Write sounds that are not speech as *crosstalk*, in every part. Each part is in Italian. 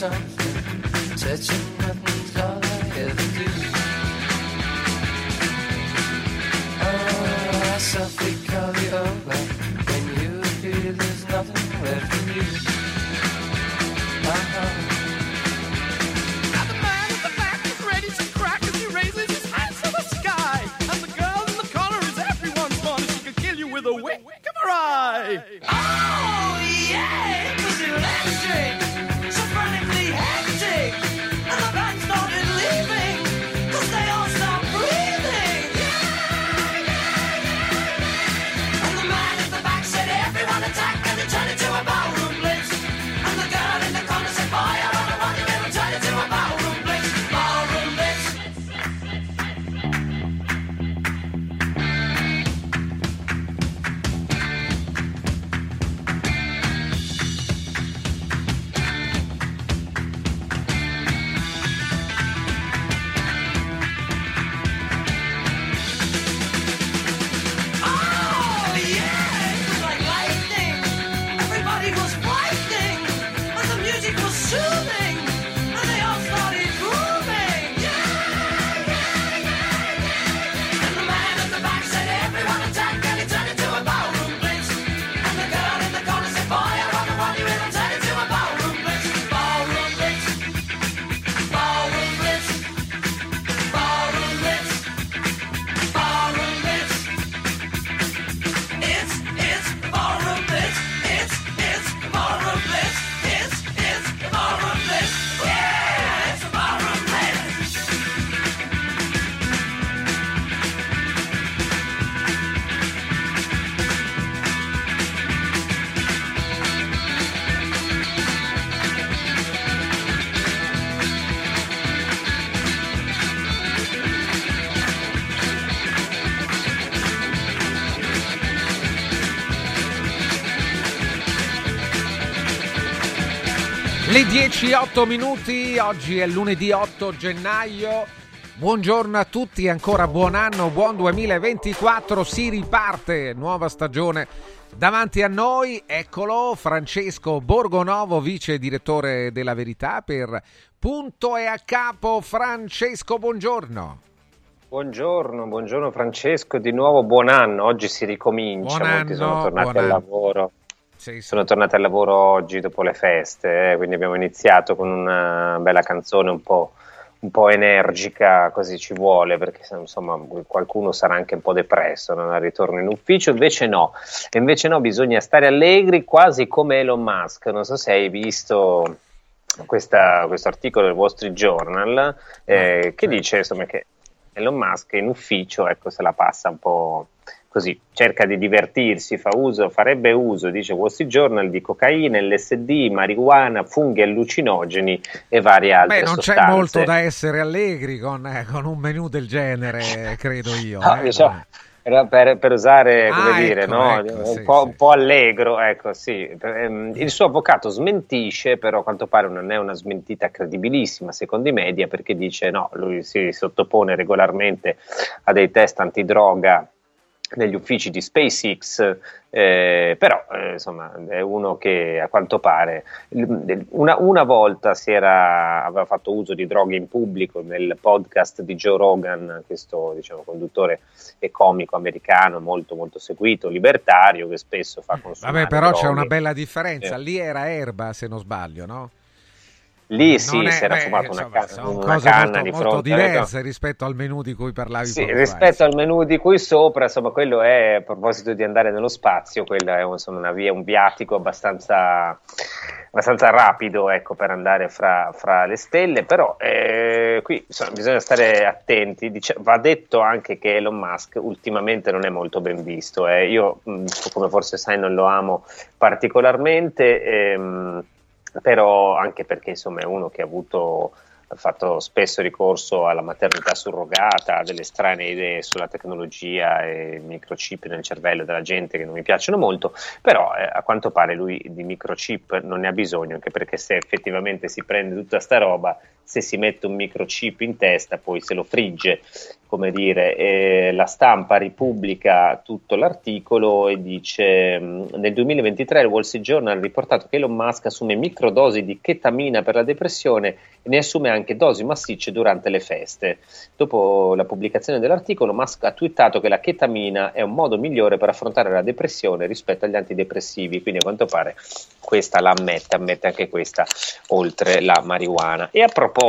something touching 10, 8 minuti, oggi è lunedì 8 gennaio. Buongiorno a tutti, ancora buon anno, buon 2024, si riparte, nuova stagione. Davanti a noi, eccolo, Francesco Borgonovo, vice direttore della Verità per Punto e a capo. Francesco, buongiorno. Buongiorno, buongiorno Francesco, di nuovo buon anno, oggi si ricomincia, buon molti anno, sono tornati al anno. lavoro. Sì, sì. Sono tornato al lavoro oggi dopo le feste, eh, quindi abbiamo iniziato con una bella canzone un po', un po energica, così ci vuole, perché insomma qualcuno sarà anche un po' depresso non ha ritorno in ufficio, invece no, invece no, bisogna stare allegri quasi come Elon Musk, non so se hai visto questa, questo articolo del Wall Street Journal eh, che eh. dice insomma, che Elon Musk in ufficio ecco, se la passa un po' così cerca di divertirsi, fa uso, farebbe uso, dice Wall Street Journal, di cocaina, LSD, marijuana, funghi allucinogeni e varie altre Beh, non sostanze. c'è molto da essere allegri con, eh, con un menù del genere, *laughs* credo io. No, eh. diciamo, per, per usare, come Ah, dire, ecco, no? ecco, un, sì, po', sì. un po' allegro, ecco, sì. Ehm, Il suo avvocato smentisce, però a quanto pare non è una smentita credibilissima, secondo i media, perché dice no, lui si sottopone regolarmente a dei test antidroga negli uffici di SpaceX, eh, però eh, insomma è uno che a quanto pare una, una volta si era, aveva fatto uso di droghe in pubblico nel podcast di Joe Rogan, questo diciamo, conduttore e comico americano molto molto seguito, libertario, che spesso fa consumare Vabbè, però c'è droghe. una bella differenza. Sì. Lì era erba, se non sbaglio, no? Lì sì, è- si era beh, fumato una, insomma, ca- sono una canna molto, di molto fronte diverse rispetto al menù di cui parlavi Sì, rispetto al menù di qui sopra, insomma, quello è a proposito di andare nello spazio, quello è insomma, una via, un viatico abbastanza, abbastanza rapido ecco, per andare fra, fra le stelle, però eh, qui insomma, bisogna stare attenti. Dice- va detto anche che Elon Musk ultimamente non è molto ben visto. eh. Io, come forse sai, non lo amo particolarmente. ehm, però anche perché insomma è uno che ha avuto ha fatto spesso ricorso alla maternità surrogata, a delle strane idee sulla tecnologia e microchip nel cervello della gente che non mi piacciono molto, però eh, a quanto pare lui di microchip non ne ha bisogno, anche perché se effettivamente si prende tutta sta roba, se si mette un microchip in testa, poi se lo frigge, come dire, e la stampa ripubblica tutto l'articolo e dice nel 2023 il Wall Street Journal ha riportato che Elon Musk assume microdosi di chetamina per la depressione e ne assume anche dosi massicce durante le feste. Dopo la pubblicazione dell'articolo, Musk ha twittato che la chetamina è un modo migliore per affrontare la depressione rispetto agli antidepressivi, quindi a quanto pare questa la ammette, ammette anche questa oltre la marijuana. E a proposito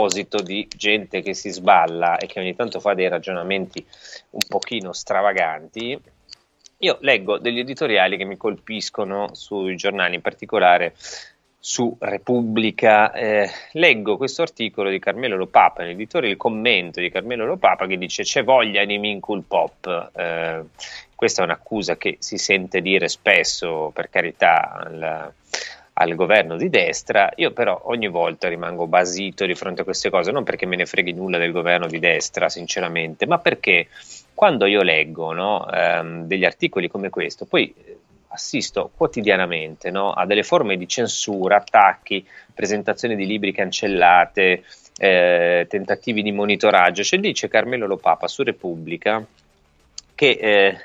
di gente che si sballa e che ogni tanto fa dei ragionamenti un pochino stravaganti, io leggo degli editoriali che mi colpiscono sui giornali, in particolare su Repubblica. Eh, leggo questo articolo di Carmelo Lopapa, l'editore, il commento di Carmelo Lopapa che dice c'è voglia di Mincul Pop. Eh, questa è un'accusa che si sente dire spesso, per carità, al, al governo di destra. Io però ogni volta rimango basito di fronte a queste cose, non perché me ne freghi nulla del governo di destra, sinceramente, ma perché quando io leggo no, ehm, degli articoli come questo, poi eh, assisto quotidianamente no, a delle forme di censura, attacchi, presentazioni di libri cancellate, eh, tentativi di monitoraggio. C'è dice Carmelo Lopapa su Repubblica che eh,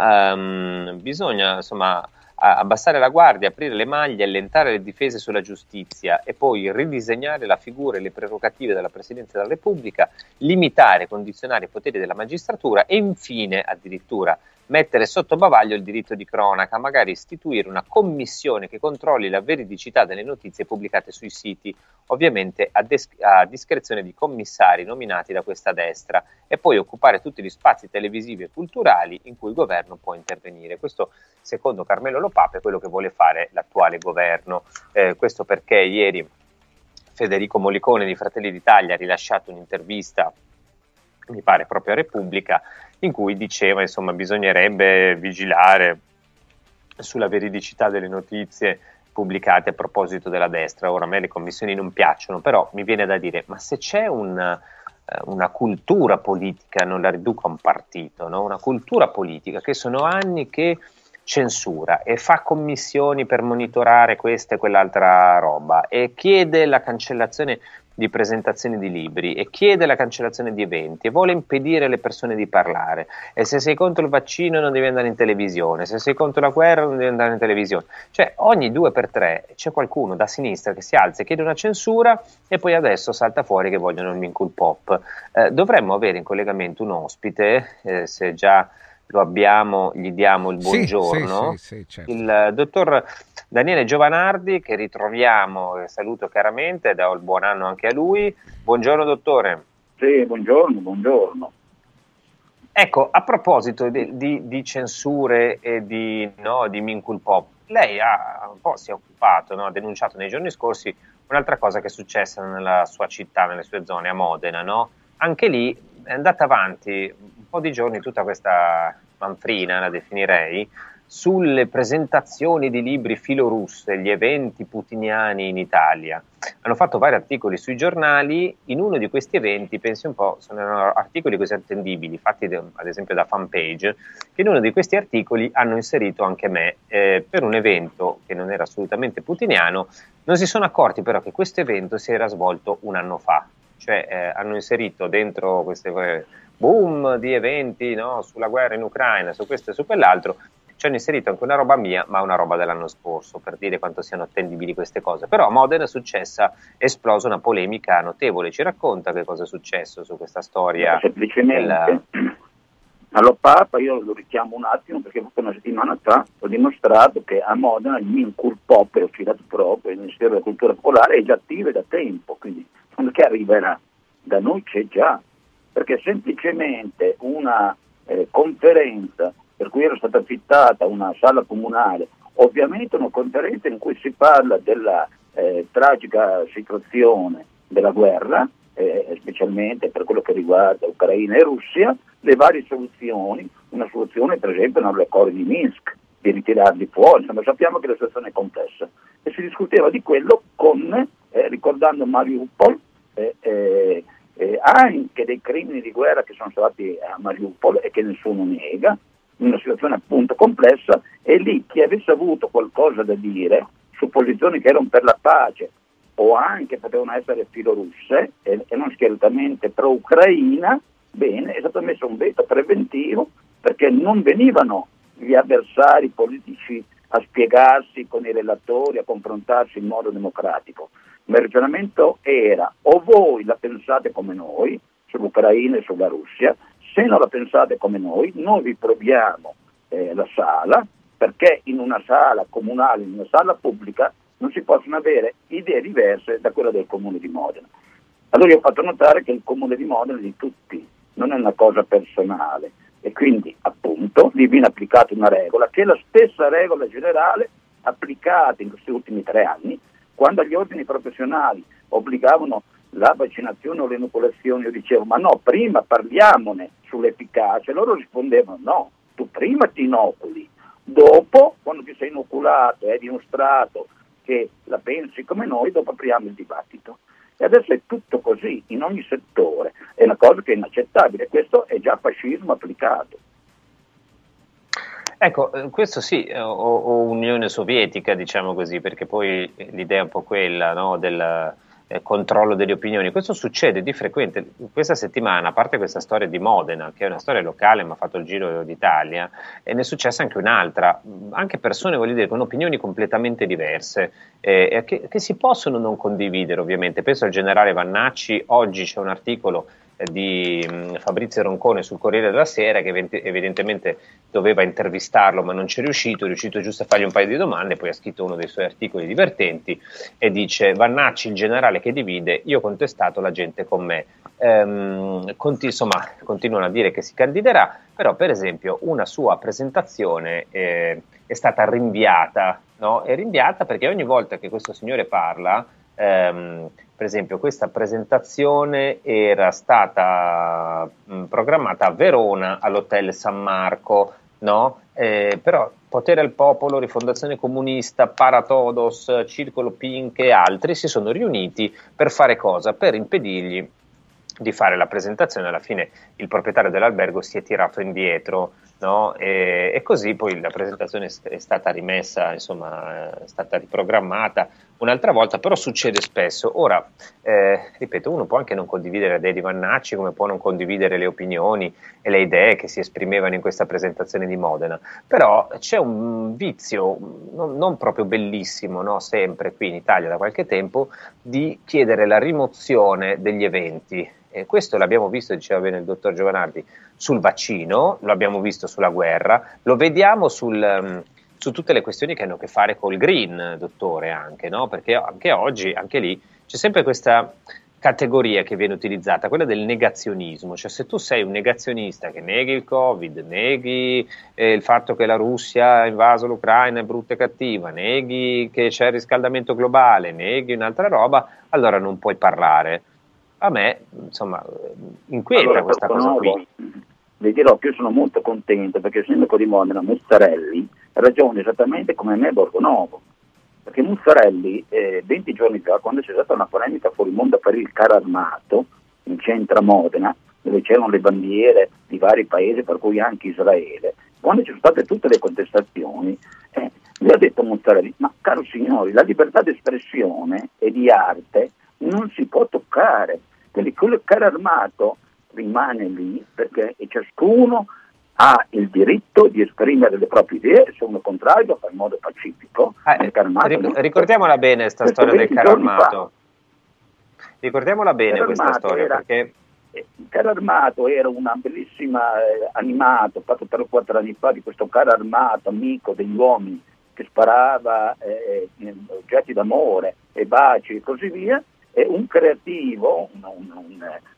ehm, bisogna insomma abbassare la guardia, aprire le maglie, allentare le difese sulla giustizia e poi ridisegnare la figura e le prerogative della Presidenza della Repubblica, limitare e condizionare i poteri della magistratura e infine addirittura mettere sotto bavaglio il diritto di cronaca, magari istituire una commissione che controlli la veridicità delle notizie pubblicate sui siti, ovviamente a, des- a discrezione di commissari nominati da questa destra, e poi occupare tutti gli spazi televisivi e culturali in cui il governo può intervenire. Questo, secondo Carmelo Lopapa, è quello che vuole fare l'attuale governo. Eh, questo perché ieri Federico Molicone di Fratelli d'Italia ha rilasciato un'intervista, mi pare proprio a Repubblica, in cui diceva insomma bisognerebbe vigilare sulla veridicità delle notizie pubblicate a proposito della destra. Ora a me le commissioni non piacciono, però mi viene da dire, ma se c'è un, eh, una cultura politica, non la riduco a un partito, no? una cultura politica che sono anni che censura e fa commissioni per monitorare questa e quell'altra roba e chiede la cancellazione di presentazioni di libri e chiede la cancellazione di eventi e vuole impedire alle persone di parlare e se sei contro il vaccino non devi andare in televisione, se sei contro la guerra non devi andare in televisione. Cioè ogni due per tre c'è qualcuno da sinistra che si alza e chiede una censura e poi adesso salta fuori che vogliono il Minkul Pop. Eh, dovremmo avere in collegamento un ospite, eh, se già lo abbiamo, gli diamo il buongiorno. sì, sì, sì, certo. Il eh, dottor Daniele Giovanardi, che ritroviamo, e saluto chiaramente, do il buon anno anche a lui. Buongiorno dottore. Sì, buongiorno, buongiorno. Ecco, a proposito di, di- di censure e di, no, di Minkul Pop, lei ha un po' si è occupato, no, ha denunciato nei giorni scorsi un'altra cosa che è successa nella sua città, nelle sue zone, a Modena, no? Anche lì è andata avanti po' di giorni tutta questa manfrina, la definirei, sulle presentazioni di libri filorusse, gli eventi putiniani in Italia. Hanno fatto vari articoli sui giornali, in uno di questi eventi, pensi un po', sono articoli così attendibili, fatti de- ad esempio da fanpage, che in uno di questi articoli hanno inserito anche me eh, per un evento che non era assolutamente putiniano, non si sono accorti però che questo evento si era svolto un anno fa, cioè eh, hanno inserito dentro queste eh, boom di eventi no, sulla guerra in Ucraina, su questo e su quell'altro, ci hanno inserito anche una roba mia, ma una roba dell'anno scorso, per dire quanto siano attendibili queste cose. Però a Modena è successa, è esplosa una polemica notevole. Ci racconta che cosa è successo su questa storia? Semplicemente, della- allo Papa io lo richiamo un attimo perché proprio una settimana fa ho dimostrato che a Modena il Mincul Pop, ho citato proprio, il Ministero della Cultura Popolare, è già attivo da tempo, quindi quando che arriverà da noi c'è già, perché semplicemente una eh, conferenza per cui era stata affittata una sala comunale, ovviamente una conferenza in cui si parla della eh, tragica situazione della guerra, eh, specialmente per quello che riguarda Ucraina e Russia, le varie soluzioni, una soluzione per esempio non accordi di Minsk, di ritirarli fuori, insomma sappiamo che la situazione è complessa. E si discuteva di quello con, eh, ricordando Mariupol, eh, eh, anche dei crimini di guerra che sono stati a Mariupol e che nessuno nega, una situazione appunto complessa e lì chi avesse avuto qualcosa da dire su posizioni che erano per la pace o anche potevano essere filorusse e, e non schieratamente pro-Ucraina, bene, è stato messo un veto preventivo perché non venivano gli avversari politici a spiegarsi con i relatori, a confrontarsi in modo democratico. Ma il ragionamento era o voi la pensate come noi sull'Ucraina e sulla Russia, se non la pensate come noi, noi vi proviamo eh, la sala, perché in una sala comunale, in una sala pubblica, non si possono avere idee diverse da quella del comune di Modena. Allora io ho fatto notare che il comune di Modena è di tutti, non è una cosa personale e quindi appunto lì viene applicata una regola che è la stessa regola generale applicata in questi ultimi tre anni, quando gli ordini professionali obbligavano la vaccinazione o le inoculazioni, io dicevo ma no, prima parliamone sull'efficacia, loro rispondevano no, tu prima ti inoculi, dopo quando ti sei inoculato e hai dimostrato che la pensi come noi, dopo apriamo il dibattito. E adesso è tutto così in ogni settore, è una cosa che è inaccettabile, questo è già fascismo applicato. Ecco, eh, questo sì, eh, o, o Unione Sovietica, diciamo così, perché poi l'idea è un po' quella no, del eh, controllo delle opinioni. Questo succede di frequente. Questa settimana, a parte questa storia di Modena, che è una storia locale ma ha fatto il giro d'Italia, e ne è successa anche un'altra, anche persone, voglio dire, con opinioni completamente diverse, eh, che, che si possono non condividere ovviamente. Penso al generale Vannacci, oggi c'è un articolo di Fabrizio Roncone sul Corriere della Sera che evidentemente doveva intervistarlo ma non ci è riuscito, è riuscito giusto a fargli un paio di domande, poi ha scritto uno dei suoi articoli divertenti e dice Vannacci il generale che divide, io ho contestato la gente con me. Ehm, conti- insomma, continuano a dire che si candiderà, però per esempio una sua presentazione eh, è stata rinviata, no? è rinviata perché ogni volta che questo signore parla ehm, per esempio questa presentazione era stata mh, programmata a Verona all'hotel San Marco, no? Eh, però Potere al Popolo, Rifondazione Comunista, Paratodos, Circolo Pink e altri si sono riuniti per fare cosa? Per impedirgli di fare la presentazione, alla fine il proprietario dell'albergo si è tirato indietro no? e, e, così poi la presentazione è stata rimessa, insomma, è stata riprogrammata un'altra volta, però succede spesso. Ora, eh, ripeto, uno può anche non condividere le idee di Vannacci, come può non condividere le opinioni e le idee che si esprimevano in questa presentazione di Modena, però c'è un vizio non, non proprio bellissimo, no? sempre qui in Italia da qualche tempo, di chiedere la rimozione degli eventi. E questo l'abbiamo visto, diceva bene il dottor Giovanardi, sul vaccino, lo abbiamo visto sulla guerra, lo vediamo sul, um, su tutte le questioni che hanno a che fare col green, dottore, anche, no? perché anche oggi, anche lì, c'è sempre questa categoria che viene utilizzata, quella del negazionismo, cioè se tu sei un negazionista che neghi il Covid, neghi eh, il fatto che la Russia ha invaso l'Ucraina, è brutta e cattiva, neghi che c'è il riscaldamento globale, neghi un'altra roba, allora non puoi parlare. A me, insomma, inquieta Allora, questa cosa propongo- qui. vi dirò che io sono molto contento perché il sindaco di Modena, Muzzarelli, ragiona esattamente come me Borgonovo. Perché Muzzarelli, eh, 20 giorni fa, quando c'è stata una polemica fuori mondo per il carro armato in centro a Modena, dove c'erano le bandiere di vari paesi, per cui anche Israele, quando ci sono state tutte le contestazioni, eh, lui ha detto Muzzarelli, ma caro signori, la libertà di espressione e di arte non si può toccare, quindi quello carro armato rimane lì perché ciascuno ha il diritto di esprimere le proprie idee se uno contrario lo fa in modo pacifico. Eh, armato ric- ricordiamola bene questa storia del 20 carro giorni fa. armato. Ricordiamola bene questa armato storia era- perché Eh, Il carro armato era una bellissima eh, animato fatto 3 o 4 anni fa di questo carro armato amico degli uomini che sparava eh, oggetti d'amore e baci e così via un creativo, un, un-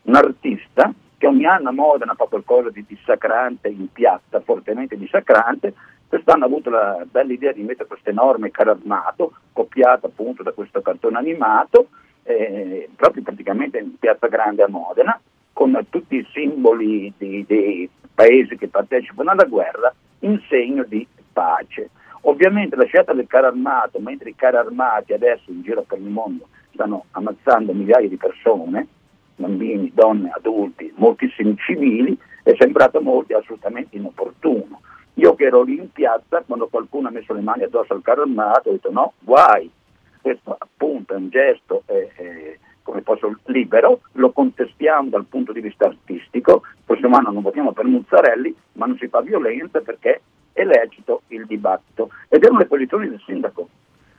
un- artista che ogni anno a Modena fa qualcosa di dissacrante in piazza, fortemente dissacrante, quest'anno ha avuto la bella idea di mettere questo enorme carro armato copiato appunto da questo cartone animato eh, proprio praticamente in piazza grande a Modena con tutti i simboli dei paesi che partecipano alla guerra in segno di pace. Ovviamente la scelta del carro armato, mentre i carri armati adesso in giro per il mondo stanno ammazzando migliaia di persone, bambini, donne, adulti, moltissimi civili, è sembrato a molti assolutamente inopportuno. Io che ero lì in piazza, quando qualcuno ha messo le mani addosso al carro armato, ho detto no, guai, questo appunto è un gesto eh, eh, come posso, libero, lo contestiamo dal punto di vista artistico, il prossimo anno non votiamo per Muzzarelli, ma non si fa violenza perché è lecito il dibattito. Ed erano le posizioni del sindaco.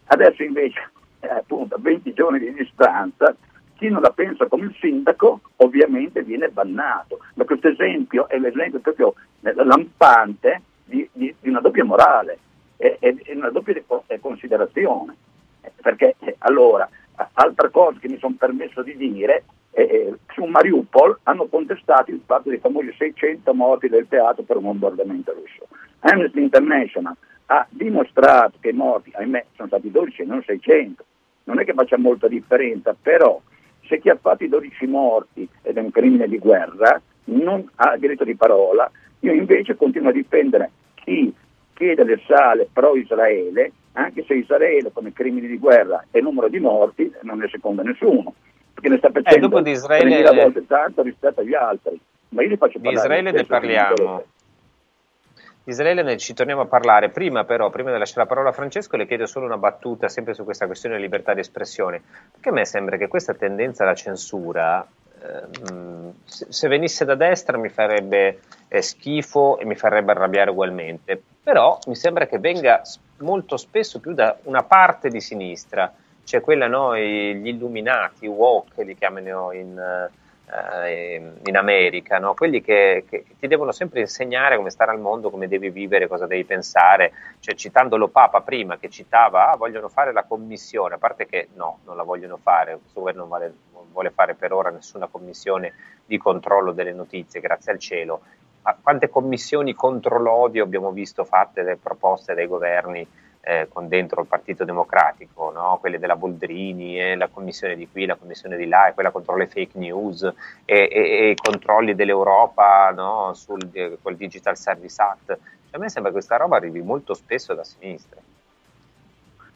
Adesso invece, eh, appunto, a 20 giorni di distanza, chi non la pensa come il sindaco ovviamente viene bannato. Ma questo esempio è l'esempio proprio eh, lampante di, di- di una doppia morale e, e- una doppia eh, considerazione. Eh, Perché allora, altra cosa che mi sono permesso di dire, eh, su Mariupol hanno contestato il fatto dei famosi 600 morti del teatro per un bombardamento russo. Amnesty International ha dimostrato che i morti, ahimè, sono stati 12 e non 600. Non è che faccia molta differenza, però se chi ha fatto i 12 morti ed è un crimine di guerra non ha diritto di parola, io invece continuo a difendere chi chiede le sale pro-Israele, anche se Israele come crimini di guerra e numero di morti non ne seconda nessuno, perché ne sta facendo dopo di Israele- 3.000 volte tanto rispetto agli altri. Ma io li faccio di parlare Israele ne parliamo. Israele ne ci torniamo a parlare. Prima, però, prima di lasciare la parola a Francesco, le chiedo solo una battuta sempre su questa questione di libertà di espressione. Perché a me sembra che questa tendenza alla censura, ehm, se, se venisse da destra, mi farebbe eh, schifo e mi farebbe arrabbiare ugualmente. Però mi sembra che venga molto spesso più da una parte di sinistra, cioè quella, no, gli illuminati, woke, li chiamano in. eh, in America, no? quelli che, che ti devono sempre insegnare come stare al mondo, come devi vivere, cosa devi pensare, cioè citando lo Papa prima che citava, ah, vogliono fare la commissione, a parte che no, non la vogliono fare, questo governo non vuole, non vuole fare per ora nessuna commissione di controllo delle notizie, grazie al cielo. Quante commissioni contro l'odio abbiamo visto fatte, proposte dai governi eh, con dentro il Partito Democratico, no? quelle della Boldrini, e la commissione di qui, la commissione di là, e quella contro le fake news e, e- e i controlli dell'Europa no? sul eh, col Digital Service Act. Cioè, a me sembra che questa roba arrivi molto spesso da sinistra.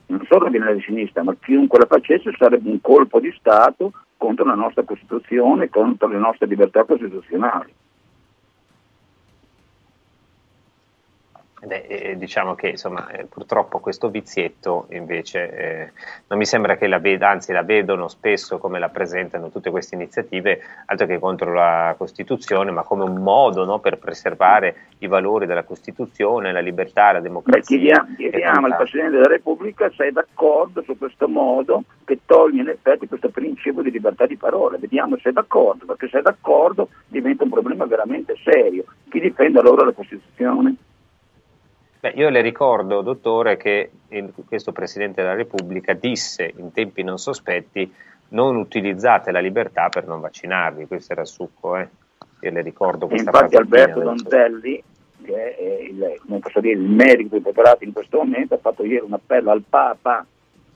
non solo viene da sinistra, ma chiunque la facesse sarebbe un colpo di Stato contro la nostra Costituzione, contro le nostre libertà costituzionali. Eh, diciamo che insomma, eh, purtroppo questo vizietto invece eh, non mi sembra che la veda, anzi la vedono spesso come la presentano tutte queste iniziative, altro che contro la Costituzione, ma come un modo no, per preservare i valori della Costituzione, la libertà, la Beh, democrazia. chiediamo, e chiediamo al. Presidente della Repubblica se è d'accordo su questo modo che toglie in effetti questo principio di libertà di parola. Vediamo se è d'accordo, perché se è d'accordo diventa un problema veramente serio. Chi difende allora la Costituzione? Beh, io le ricordo, dottore, che il- questo Presidente della Repubblica disse in tempi non sospetti non utilizzate la libertà per non vaccinarvi, questo era il succo, eh. Io le ricordo questa infatti Alberto Donzelli, che è il, come posso dire, il medico preparato in questo momento, ha fatto ieri un appello al Papa,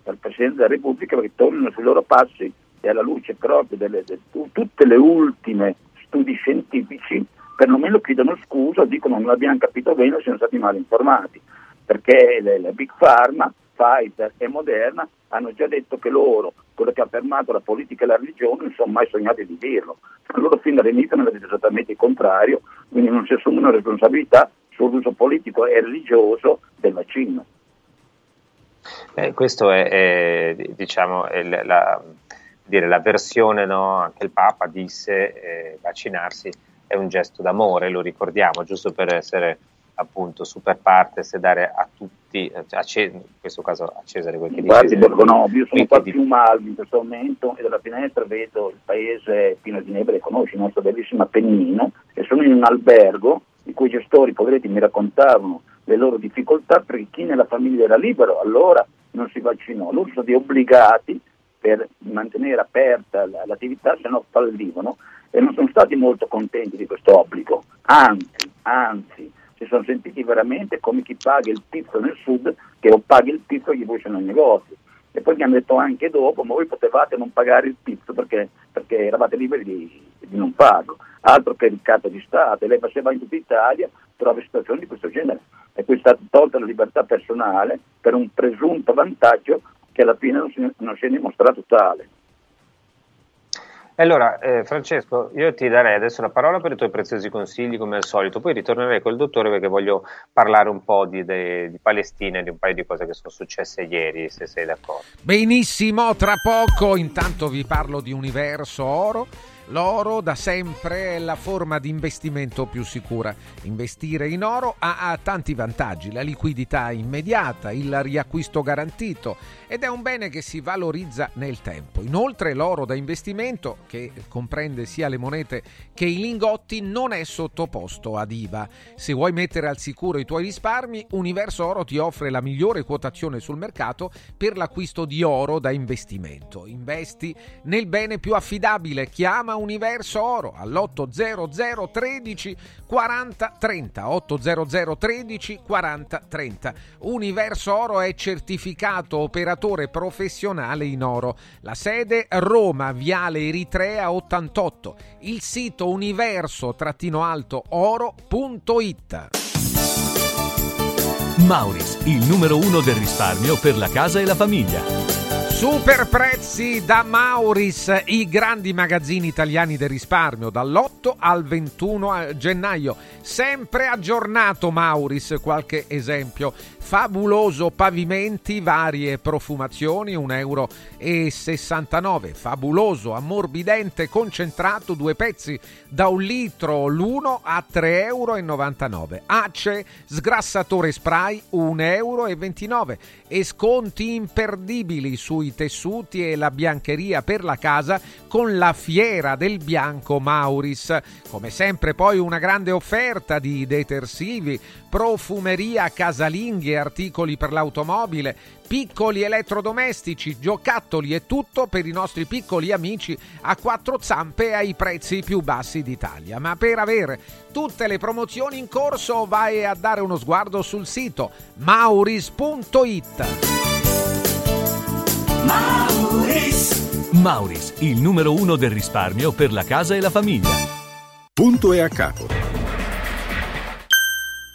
al Presidente della Repubblica, perché tornino sui loro passi e alla luce proprio delle, de tu- tutte le ultime studi scientifici perlomeno chiedono scusa, dicono non abbiamo capito bene, siamo stati mal informati, perché le Big Pharma, Pfizer e Moderna hanno già detto che loro, quello che ha fermato la politica e la religione, non sono mai sognati di dirlo. Loro fin dall'inizio hanno detto esattamente il contrario, quindi non si assumono responsabilità sull'uso politico e religioso del vaccino. Eh, questo è, è, diciamo, è la, la, dire, la versione, no? anche il Papa disse eh, vaccinarsi è un gesto d'amore, lo ricordiamo, giusto per essere appunto super partes e dare a tutti, eh, a Ce- in questo caso a Cesare quel che Guardi dice. Borgonovo, io sono qua che di- più Malvi in questo momento e dalla finestra vedo il paese Pino di Neve, le conosci, il nostro bellissimo Appennino, e sono in un albergo i cui gestori, poveretti, mi raccontavano le loro difficoltà perché chi nella famiglia era libero allora non si vaccinò, loro sono stati obbligati per mantenere aperta l'attività, se no fallivano e non sono stati molto contenti di questo obbligo, anzi, anzi, si sono sentiti veramente come chi paga il pizzo nel sud che o paghi il pizzo e gli bruciano il negozio. E poi mi hanno detto anche dopo, ma voi potevate non pagare il pizzo perché, perché eravate liberi di, di non farlo. Altro che ricatto di Stato, e lei passava in tutta Italia, trova situazioni di questo genere. E qui è stata tolta la libertà personale per un presunto vantaggio che alla fine non si, non si è dimostrato tale. Allora, eh, Francesco, io ti darei adesso la parola per i tuoi preziosi consigli, come al solito, poi ritornerei col dottore perché voglio parlare un po' di, de- di Palestina e di un paio di cose che sono successe ieri, se sei d'accordo. Benissimo, tra poco intanto vi parlo di Universo Oro. L'oro da sempre è la forma di investimento più sicura. Investire in oro ha, ha tanti vantaggi, la liquidità immediata, il riacquisto garantito ed è un bene che si valorizza nel tempo. Inoltre l'oro da investimento, che comprende sia le monete che i lingotti, non è sottoposto ad IVA. Se vuoi mettere al sicuro i tuoi risparmi, Universo Oro ti offre la migliore quotazione sul mercato per l'acquisto di oro da investimento. Investi nel bene più affidabile. Chiama Universo Oro all'800 13 40 30 800 13 40 30. Universo Oro è certificato operatore professionale in oro. La sede Roma, Viale Eritrea 88. Il sito universo-oro.it. Mauris, il numero uno del risparmio per la casa e la famiglia. Super prezzi da Mauris, i grandi magazzini italiani del risparmio dall'8 al 21 gennaio. Sempre aggiornato Mauris, qualche esempio. Fabuloso pavimenti, varie profumazioni, 1,69 euro. Fabuloso ammorbidente concentrato, due pezzi da un litro l'uno a 3,99 euro. Ace sgrassatore spray 1,29 euro e sconti imperdibili sui tessuti e la biancheria per la casa con la fiera del bianco Mauris. Come sempre poi una grande offerta di detersivi, profumeria casalinghi e articoli per l'automobile, piccoli elettrodomestici, giocattoli e tutto per i nostri piccoli amici a quattro zampe ai prezzi più bassi d'Italia. Ma per avere tutte le promozioni in corso vai a dare uno sguardo sul sito mauris.it. Mauris, il numero uno del risparmio per la casa e la famiglia. Punto e a capo.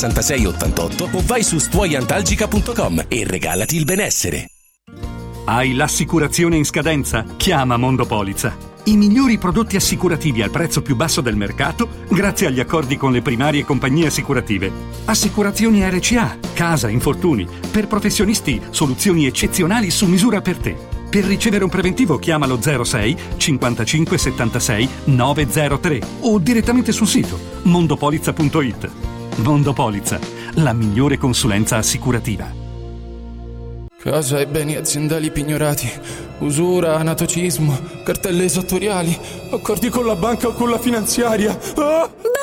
66 88 o vai su stuoiantalgica.com e regalati il benessere. Hai l'assicurazione in scadenza? Chiama Mondopolizza. I migliori prodotti assicurativi al prezzo più basso del mercato grazie agli accordi con le primarie compagnie assicurative. Assicurazioni RCA, casa, infortuni. Per professionisti, soluzioni eccezionali su misura per te. Per ricevere un preventivo chiamalo 06 55 76 903 o direttamente sul sito mondopolizza.it. Mondopolizza, la migliore consulenza assicurativa. Casa e beni aziendali pignorati, usura, anatocismo, cartelle esattoriali, accordi con la banca o con la finanziaria. Ah!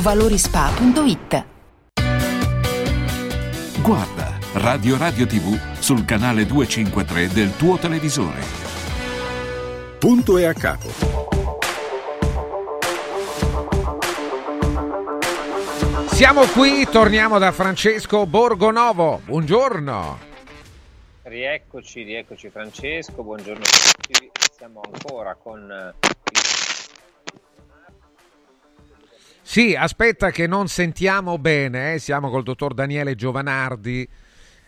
valorispa.it. Guarda Radio Radio TV sul canale 253 del tuo televisore. Punto e a capo. Siamo qui, torniamo da Francesco Borgonovo. Buongiorno. Rieccoci, rieccoci Francesco, buongiorno a tutti. Siamo ancora con eh, Sì, aspetta che non sentiamo bene, eh. siamo col dottor Daniele Giovanardi,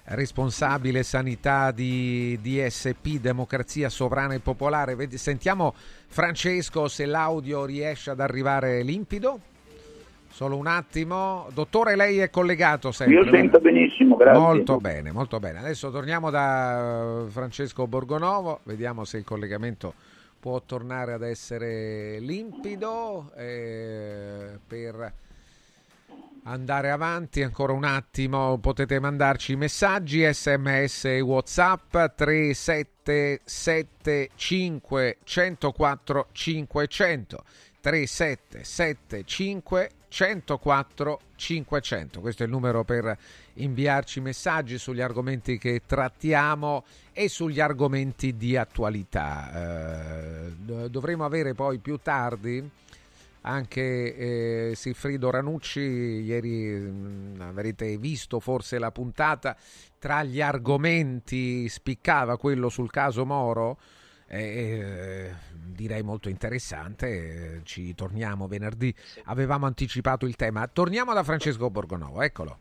responsabile sanità di DSP, Democrazia Sovrana e Popolare. Vedi- Sentiamo Francesco se l'audio riesce ad arrivare limpido. Solo un attimo. Dottore, lei è collegato sempre? Io sento benissimo, grazie. Molto bene, molto bene. Adesso torniamo da eh, Francesco Borgonovo, vediamo se il collegamento può tornare ad essere limpido eh, per andare avanti ancora un attimo potete mandarci messaggi sms e whatsapp 3775 104 500 3775 104 500. Questo è il numero per inviarci messaggi sugli argomenti che trattiamo e sugli argomenti di attualità. Eh, dovremo avere poi più tardi anche eh, Silfrido Ranucci, ieri mh, avrete visto forse la puntata, tra gli argomenti spiccava quello sul caso Moro, eh, direi molto interessante, ci torniamo venerdì, avevamo anticipato il tema, torniamo da Francesco Borgonovo, eccolo.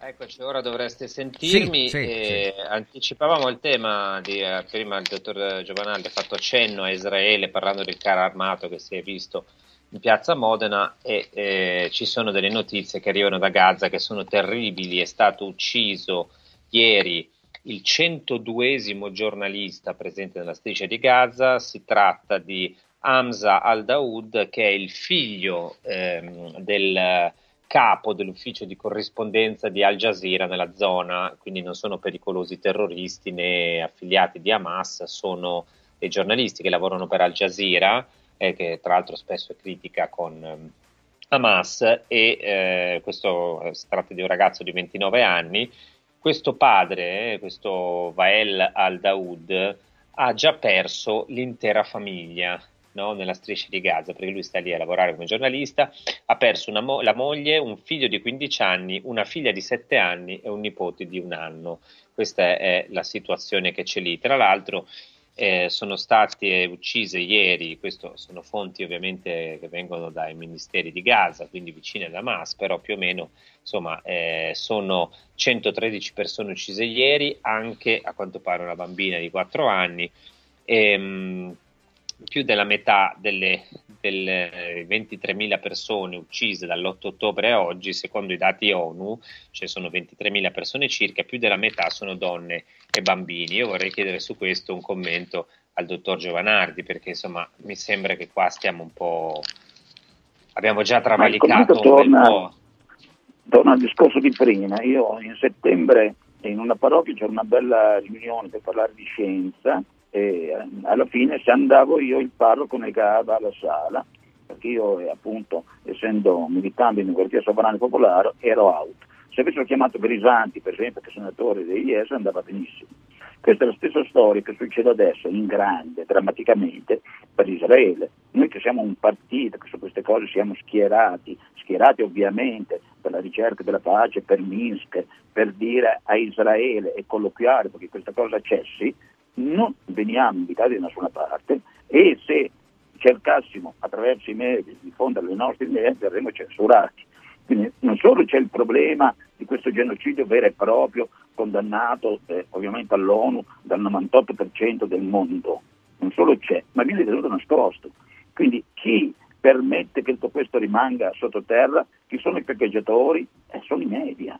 Eccoci, ora dovreste sentirmi. Sì, sì, e Anticipavamo il tema di eh, prima il dottor Giovanaldi ha fatto cenno a Israele parlando del carro armato che si è visto in piazza Modena e eh, ci sono delle notizie che arrivano da Gaza che sono terribili. È stato ucciso ieri il 102esimo giornalista presente nella striscia di Gaza. Si tratta di Hamza al-Daoud, che è il figlio ehm, del capo dell'ufficio di corrispondenza di Al Jazeera nella zona, quindi non sono pericolosi terroristi né affiliati di Hamas, sono dei giornalisti che lavorano per Al Jazeera eh, che tra l'altro spesso è critica con ehm, Hamas e eh, questo eh, si tratta di un ragazzo di 29 anni. Questo padre, eh, questo Vael al-Daoud, ha già perso l'intera famiglia no, nella striscia di Gaza, perché lui sta lì a lavorare come giornalista, ha perso mo- la moglie, un figlio di 15 anni, una figlia di 7 anni e un nipote di un anno. Questa è la situazione che c'è lì. Tra l'altro eh, sono state uccise ieri, queste sono fonti ovviamente che vengono dai ministeri di Gaza, quindi vicine ad Hamas, però più o meno insomma eh, sono 113 persone uccise ieri, anche a quanto pare una bambina di 4 anni. E, mh, più della metà delle, delle 23.000 persone uccise dall'8 ottobre a oggi, secondo i dati ONU, ci sono 23.000 persone circa, più della metà sono donne e bambini. Io vorrei chiedere su questo un commento al dottor Giovanardi, perché insomma mi sembra che qua stiamo un po'... abbiamo già travalicato un bel po'. torna al discorso di prima. Io in settembre in una parrocchia c'era una bella riunione per parlare di scienza e alla fine se andavo io il parroco negava alla sala perché io eh, appunto essendo militante in un quartiere sovrano popolare ero out. Se avessero chiamato Grisanti per esempio che è senatore dell'IES andava benissimo. Questa è la stessa storia che succede adesso in grande, drammaticamente, per Israele. Noi che siamo un partito, che su queste cose siamo schierati, schierati ovviamente per la ricerca della pace, per Minsk, per dire a Israele e colloquiare perché questa cosa cessi, non veniamo invitati da nessuna parte e se cercassimo attraverso i media di diffondere le nostre idee verremo censurati. Quindi non solo c'è il problema di questo genocidio vero e proprio condannato eh, ovviamente all'ONU dal 98% del mondo, non solo c'è, ma viene tenuto nascosto. Quindi chi permette che tutto questo rimanga sottoterra, chi sono i pecheggiatori? Eh, sono i media,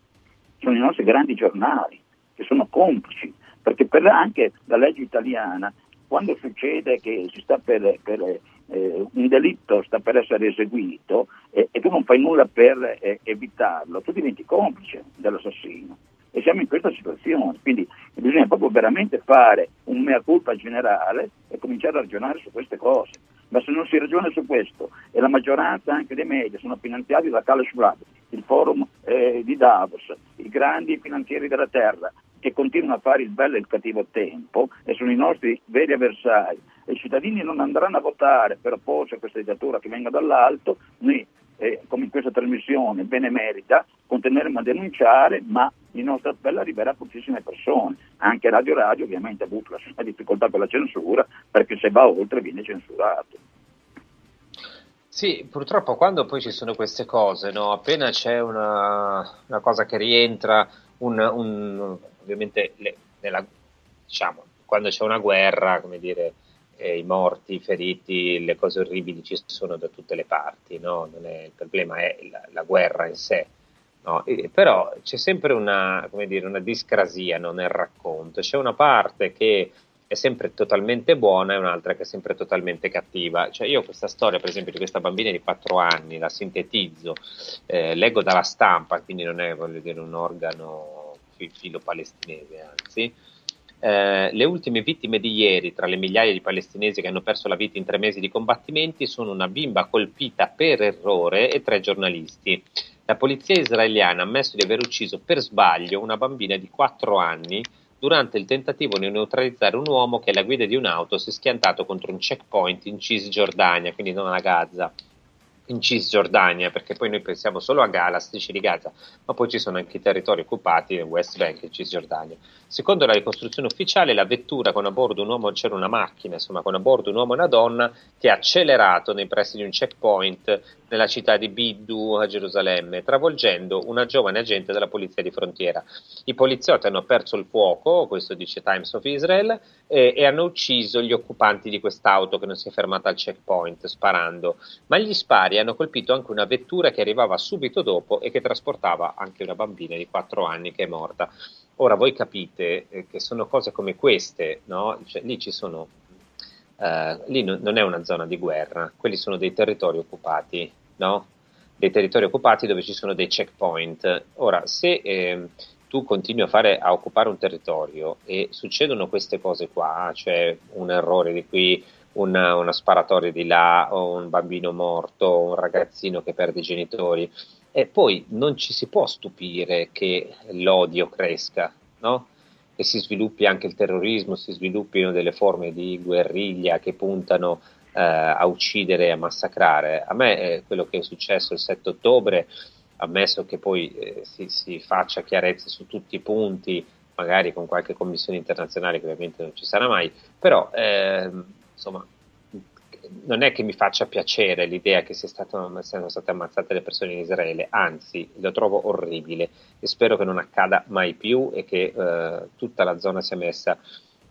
sono i nostri grandi giornali che sono complici, perché per anche la legge italiana, quando succede che per, per eh, un delitto sta per essere eseguito eh, e tu non fai nulla per eh, evitarlo, tu diventi complice dell'assassino. E siamo in questa situazione, quindi bisogna proprio veramente fare un mea culpa generale e cominciare a ragionare su queste cose. Ma se non si ragiona su questo e la maggioranza anche dei media sono finanziati da Carlos Schwab, il forum eh, di Davos, i grandi finanzieri della terra, che continuano a fare il bello e il cattivo tempo e sono i nostri veri avversari. I cittadini non andranno a votare per opporsi a questa dittatura che venga dall'alto, noi eh, come in questa trasmissione benemerita continueremo a denunciare ma il nostro appello arriverà a pochissime persone. Anche Radio Radio ovviamente ha avuto la sua difficoltà con la censura perché se va oltre viene censurato. Sì, purtroppo quando poi ci sono queste cose, no, appena c'è una, una cosa che rientra, un, un- ovviamente le- nella- diciamo, quando c'è una guerra, come dire, eh, i morti, i feriti, le cose orribili ci sono da tutte le parti, no? È- il problema è la, la guerra in sé. no? Però c'è sempre una, dire, una discrasia no, nel racconto, c'è una parte che è sempre totalmente buona e un'altra che è sempre totalmente cattiva. Cioè io questa storia, per esempio, di questa bambina di 4 anni, la sintetizzo, eh, leggo dalla stampa, quindi non è dire, un organo fi- filo palestinese, anzi, Eh, le ultime vittime di ieri, tra le migliaia di palestinesi che hanno perso la vita in tre mesi di combattimenti, sono una bimba colpita per errore e tre giornalisti. La polizia israeliana ha ammesso di aver ucciso per sbaglio una bambina di 4 anni durante il tentativo di neutralizzare un uomo che alla guida di un'auto si è schiantato contro un checkpoint in Cisgiordania, quindi non a Gaza in Cisgiordania, perché poi noi pensiamo solo a Gaza, striscia di Gaza, ma poi ci sono anche i territori occupati West Bank e Cisgiordania. Secondo la ricostruzione ufficiale, la vettura con a bordo un uomo, c'era una macchina, insomma, con a bordo un uomo e una donna che ha accelerato nei pressi di un checkpoint nella città di Biddu a Gerusalemme, travolgendo una giovane agente della polizia di frontiera. I poliziotti hanno perso il fuoco, questo dice Times of Israel, e, e hanno ucciso gli occupanti di quest'auto che non si è fermata al checkpoint sparando, ma gli spari hanno colpito anche una vettura che arrivava subito dopo e che trasportava anche una bambina di 4 anni che è morta. Ora voi capite eh, che sono cose come queste, no? Cioè, lì ci sono Uh, lì no, non è una zona di guerra, quelli sono dei territori occupati, no? Dei territori occupati dove ci sono dei checkpoint. Ora, se eh, tu continui a, fare, a occupare un territorio e succedono queste cose qua, cioè un errore di qui, una, una sparatoria di là, o un bambino morto, un ragazzino che perde i genitori, e poi non ci si può stupire che l'odio cresca, no? Che si sviluppi anche il terrorismo, si sviluppino delle forme di guerriglia che puntano eh, a uccidere e a massacrare. A me eh, quello che è successo il 7 ottobre, ammesso che poi eh, si, si, faccia chiarezza su tutti i punti, magari con qualche commissione internazionale che ovviamente non ci sarà mai, però ehm, insomma non è che mi faccia piacere l'idea che stato, siano state ammazzate le persone in Israele, anzi lo trovo orribile e spero che non accada mai più e che eh, tutta la zona sia messa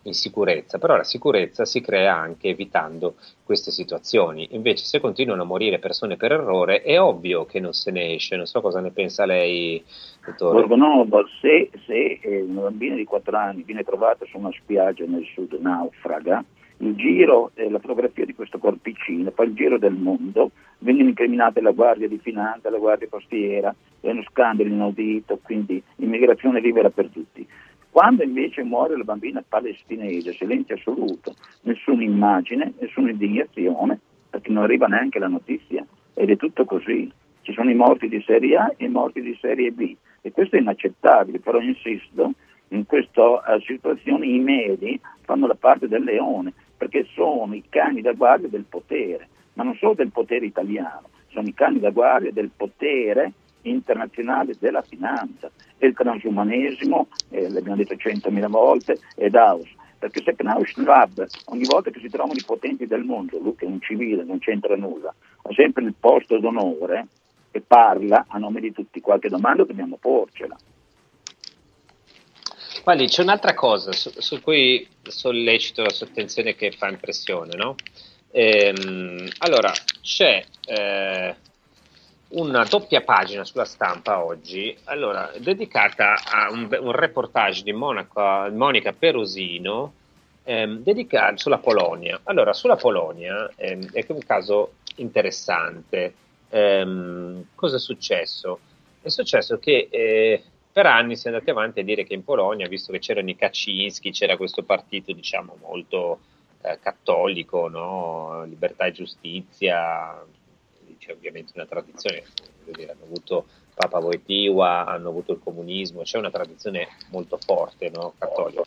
in sicurezza, però la sicurezza si crea anche evitando queste situazioni. Invece se continuano a morire persone per errore è ovvio che non se ne esce, non so cosa ne pensa lei, dottore. Borgonovo, se, se eh, una bambina di 4 anni viene trovata su una spiaggia nel sud naufraga, il giro e la fotografia di questo corpicino, poi il giro del mondo, vengono incriminate la Guardia di Finanza, la Guardia Costiera, è uno scandalo inaudito, quindi immigrazione libera per tutti. Quando invece muore la bambina palestinese, silenzio assoluto, nessuna immagine, nessuna indignazione, perché non arriva neanche la notizia ed è tutto così. Ci sono i morti di serie A e i morti di serie B e questo è inaccettabile, però insisto, in questa uh, situazione i medi fanno la parte del leone, perché sono i cani da guardia del potere, ma non solo del potere italiano, sono i cani da guardia del potere internazionale della finanza e il transumanesimo, eh, l'abbiamo detto centomila volte, è Daus. Perché se Knaus Schwab, ogni volta che si trovano i potenti del mondo, lui che è un civile, non c'entra nulla, ha sempre il posto d'onore e parla a nome di tutti. Qualche domanda dobbiamo porcela. Guardi, c'è un'altra cosa su, su, cui sollecito la sua attenzione che fa impressione, no? Ehm, allora, c'è eh, una doppia pagina sulla stampa oggi, allora, dedicata a un, un reportage di Monaco, Monica Perosino ehm, dedicato sulla Polonia. Allora, sulla Polonia ehm, è un caso interessante. Ehm, cosa è successo? È successo che eh, per anni si è andati avanti a dire che in Polonia, visto che c'erano i Kaczynski, c'era questo partito, diciamo, molto eh, cattolico, no? libertà e giustizia, c'è ovviamente una tradizione, dire, hanno avuto Papa Wojtyła, hanno avuto il comunismo, c'è una tradizione molto forte, no? cattolica.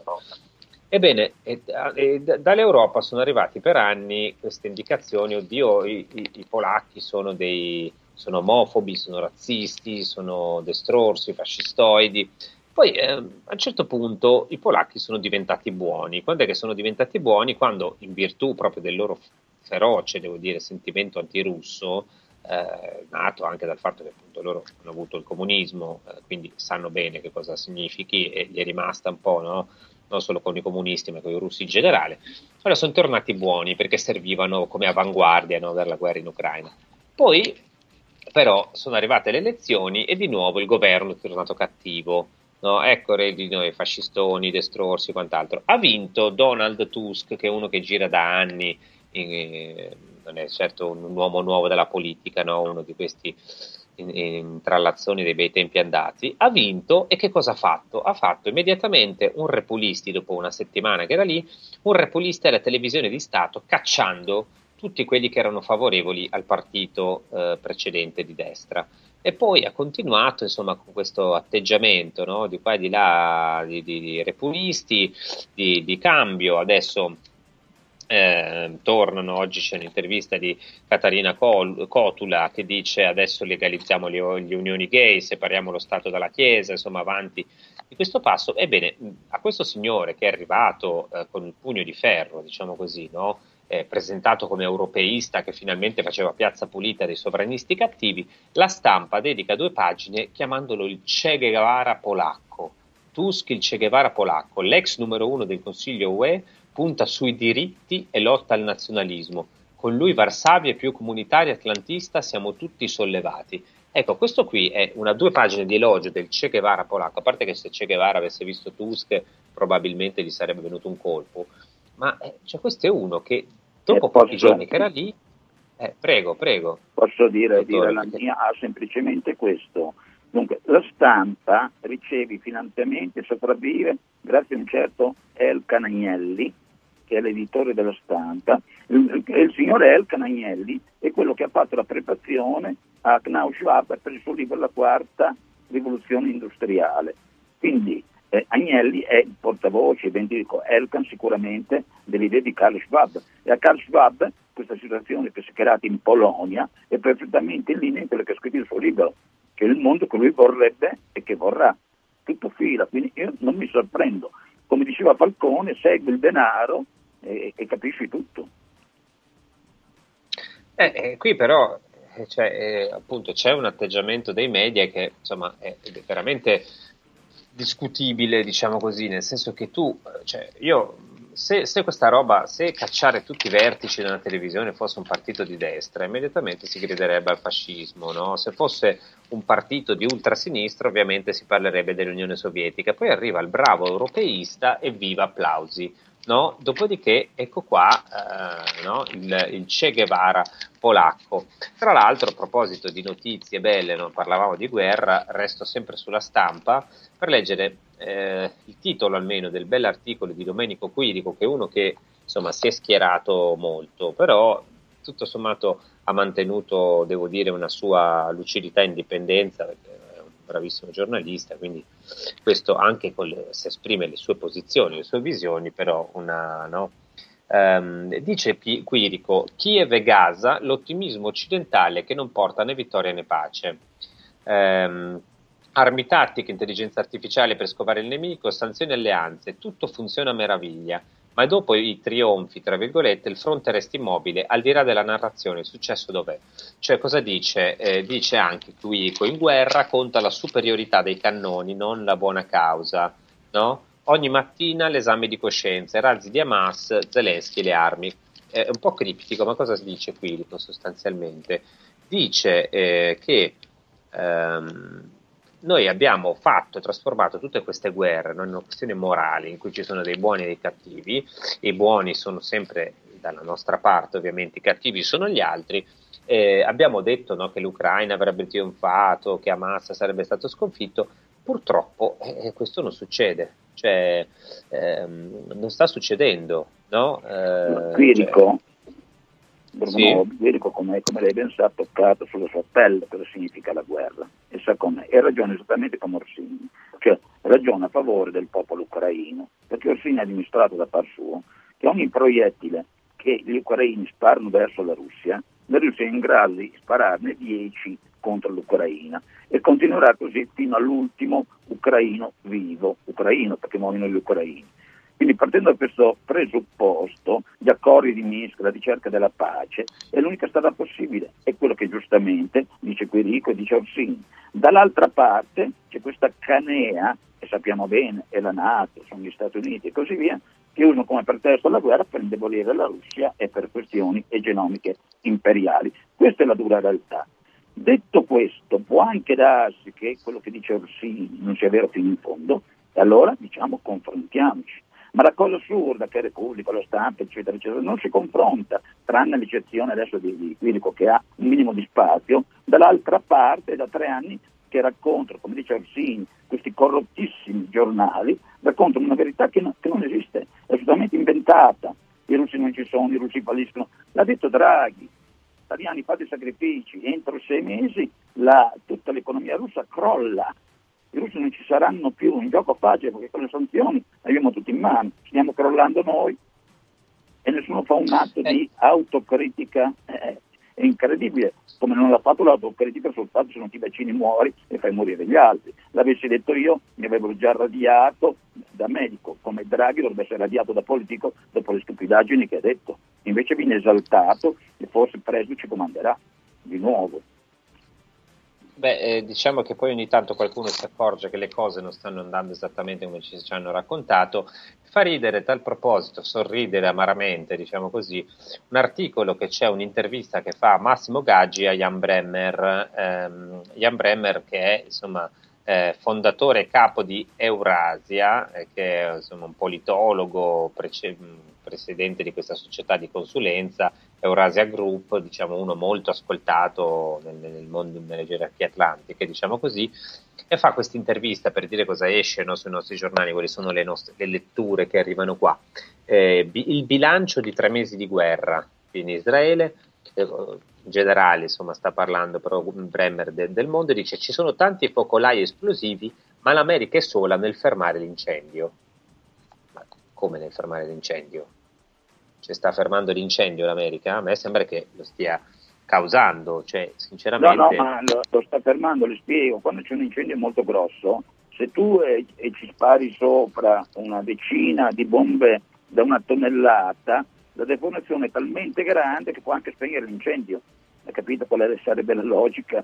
Ebbene, e, e, dall'Europa sono arrivati per anni queste indicazioni, oddio, i, i, i polacchi sono dei sono omofobi, sono razzisti, sono destrorsi, fascistoidi. Poi eh, a un certo punto i polacchi sono diventati buoni. Quando è che sono diventati buoni? Quando, in virtù proprio del loro feroce, devo dire, sentimento antirusso, eh, nato anche dal fatto che appunto loro hanno avuto il comunismo, eh, quindi sanno bene che cosa significhi e gli è rimasta un po', no? non solo con i comunisti ma con i russi in generale, allora sono tornati buoni perché servivano come avanguardia no, per la guerra in Ucraina. Poi però sono arrivate le elezioni e di nuovo il governo è tornato cattivo. No, ecco, di noi fascistoni, destrorsi e quant'altro. Ha vinto Donald Tusk, che è uno che gira da anni, eh, non è certo un, uomo nuovo della politica, no? uno di questi in, in trallazzoni dei bei tempi andati, ha vinto e che cosa ha fatto? Ha fatto immediatamente un repulisti, dopo una settimana che era lì, un repulisti alla televisione di Stato cacciando tutti quelli che erano favorevoli al partito eh, precedente di destra. E poi ha continuato insomma, con questo atteggiamento no? di qua e di là di, di, di repulisti, di, di cambio. Adesso eh, tornano, oggi c'è un'intervista di Catarina Col- Cotula che dice adesso legalizziamo le, le, unioni gay, separiamo lo Stato dalla Chiesa, insomma avanti di questo passo. Ebbene, a questo signore che è arrivato eh, con il pugno di ferro, diciamo così, no? Eh, presentato come europeista che finalmente faceva piazza pulita dei sovranisti cattivi, la stampa dedica due pagine chiamandolo il Che Guevara polacco. Tusk, il Che Guevara polacco, l'ex numero uno del Consiglio UE, punta sui diritti e lotta al nazionalismo. Con lui Varsavia è più comunitaria atlantista, siamo tutti sollevati. Ecco, questo qui è una due pagine di elogio del Che Guevara polacco, a parte che se Che Guevara avesse visto Tusk probabilmente gli sarebbe venuto un colpo, ma eh, cioè, questo è uno che dopo pochi giorni che era lì, eh, prego, prego. Posso dire, dire la mia? Ah, semplicemente questo. Dunque, la stampa riceve i finanziamenti e sopravvive grazie a un certo Elkan Agnelli, che è l'editore della stampa. Il, il, signore Elkan Agnelli è quello che ha fatto la prefazione a Knaus Schwab per il suo libro La quarta rivoluzione industriale. Quindi eh, Agnelli è il portavoce, ben dico, Elkan sicuramente delle idee di Karl Schwab e a Karl Schwab questa situazione che si è creata in Polonia è perfettamente in linea con quello che ha scritto il suo libro, che è il mondo che lui vorrebbe e che vorrà. Tutto fila, quindi io non mi sorprendo. Come diceva Falcone, segui il denaro e, e capisci tutto. Eh, eh, qui però eh, cioè, eh, appunto, c'è un atteggiamento dei media che insomma, è veramente discutibile, diciamo così, nel senso che tu, cioè, io, se, se, questa roba, se cacciare tutti i vertici della televisione fosse un partito di destra, immediatamente si griderebbe al fascismo, no? Se fosse un partito di ultrasinistra, ovviamente si parlerebbe dell'Unione Sovietica, poi arriva il bravo europeista e viva applausi. No? Dopodiché, ecco qua eh, no? il, il, Che Guevara polacco. Tra l'altro, a proposito di notizie belle, non parlavamo di guerra, resto sempre sulla stampa per leggere eh, il titolo almeno del bell'articolo di Domenico Quirico, che è uno che insomma si è schierato molto, però tutto sommato ha mantenuto, devo dire, una sua lucidità e indipendenza. Perché, bravissimo giornalista, quindi questo anche le, se esprime le sue posizioni, le sue visioni, però una, no? um, dice Quirico, Kiev e Gaza, l'ottimismo occidentale che non porta né vittoria né pace. Um, armi tattiche, intelligenza artificiale per scovare il nemico, sanzioni e alleanze, tutto funziona a meraviglia ma dopo i trionfi, tra virgolette, il fronte resta immobile, al di là della narrazione, il successo dov'è? Cioè cosa dice? Eh, dice anche qui, in guerra conta la superiorità dei cannoni, non la buona causa, no? Ogni mattina l'esame di coscienza, i razzi di Hamas, Zelensky le armi. È un po' criptico, ma cosa dice qui sostanzialmente? Dice eh, che... Ehm, noi abbiamo fatto e trasformato tutte queste guerre no, in una questione morale in cui ci sono dei buoni e dei cattivi, i buoni sono sempre dalla nostra parte, ovviamente i cattivi sono gli altri. Eh, abbiamo detto no, che l'Ucraina avrebbe trionfato, che Hamas sarebbe stato sconfitto, purtroppo eh, questo non succede, cioè ehm, non sta succedendo. No? Eh, Qui dico, Bruno sì. Birico, come, come, lei ben sa, ha toccato sulla sua pelle cosa significa la guerra e sa come, e ragiona esattamente come Orsini, cioè ragiona a favore del popolo ucraino, perché Orsini ha dimostrato da par suo che ogni proiettile che gli ucraini sparano verso la Russia, la Russia è in grado di spararne 10 contro l'Ucraina e continuerà così fino all'ultimo ucraino vivo, ucraino perché muoiono gli ucraini. Quindi partendo da questo presupposto, gli accordi di Minsk, la ricerca della pace, è l'unica strada possibile, è quello che giustamente dice Quirico e dice Orsini. Dall'altra parte c'è questa canea, che sappiamo bene, è la Nato, sono gli Stati Uniti e così via, che usano come pretesto la guerra per indebolire la Russia e per questioni egenomiche imperiali. Questa è la dura realtà. Detto questo, può anche darsi che quello che dice Orsini non sia vero fino in fondo, e allora diciamo confrontiamoci Ma la cosa assurda che Repubblica, la stampa, eccetera, eccetera, non si confronta, tranne l'eccezione adesso di, di Quirico che ha un minimo di spazio, dall'altra parte da tre anni che raccontano, come dice Orsini, questi corrottissimi giornali, raccontano una verità che, no- che non esiste, è assolutamente inventata. I russi non ci sono, i russi falliscono. L'ha detto Draghi, italiani fate sacrifici, entro sei mesi la- tutta l'economia russa crolla, i russi non ci saranno più, un gioco facile perché con le sanzioni abbiamo tutti in mano, stiamo crollando noi e nessuno fa un atto di autocritica, eh, è incredibile, come non l'ha fatto l'autocritica sul fatto che se non ti vaccini muori e fai morire gli altri. L'avessi detto io mi avrebbero già radiato da medico, come Draghi dovrebbe essere radiato da politico dopo le stupidaggini che ha detto, invece viene esaltato e forse presto ci comanderà di nuovo. Beh, eh, diciamo che poi ogni tanto qualcuno si accorge che le cose non stanno andando esattamente come ci, ci hanno raccontato. Fa ridere a tal proposito, sorridere amaramente, diciamo così, un articolo che c'è un'intervista che fa Massimo Gaggi a Jan Bremmer, ehm, Jan Bremmer che è insomma eh, fondatore e capo di Eurasia, eh, che è insomma, un politologo, prece- mh, presidente di questa società di consulenza, Eurasia Group, diciamo uno molto ascoltato nel, nel mondo, nelle gerarchie atlantiche, diciamo così, e fa questa intervista per dire cosa esce no, sui nostri giornali, quali sono le, nostre, le letture che arrivano qua. Eh, bi- il bilancio di tre mesi di guerra in Israele, eh, generale insomma sta parlando però Bremer de- del mondo, dice ci sono tanti focolai esplosivi, ma l'America è sola nel fermare l'incendio. Ma come nel fermare l'incendio? Cioè sta fermando l'incendio l'America? A me sembra che lo stia causando, cioè No, sinceramente... no, ma lo, lo sta fermando, le spiego, quando c'è un incendio molto grosso, se tu eh, e ci spari sopra una decina di bombe da una tonnellata, la deformazione è talmente grande che può anche spegnere l'incendio. Hai capito qual sarebbe la logica?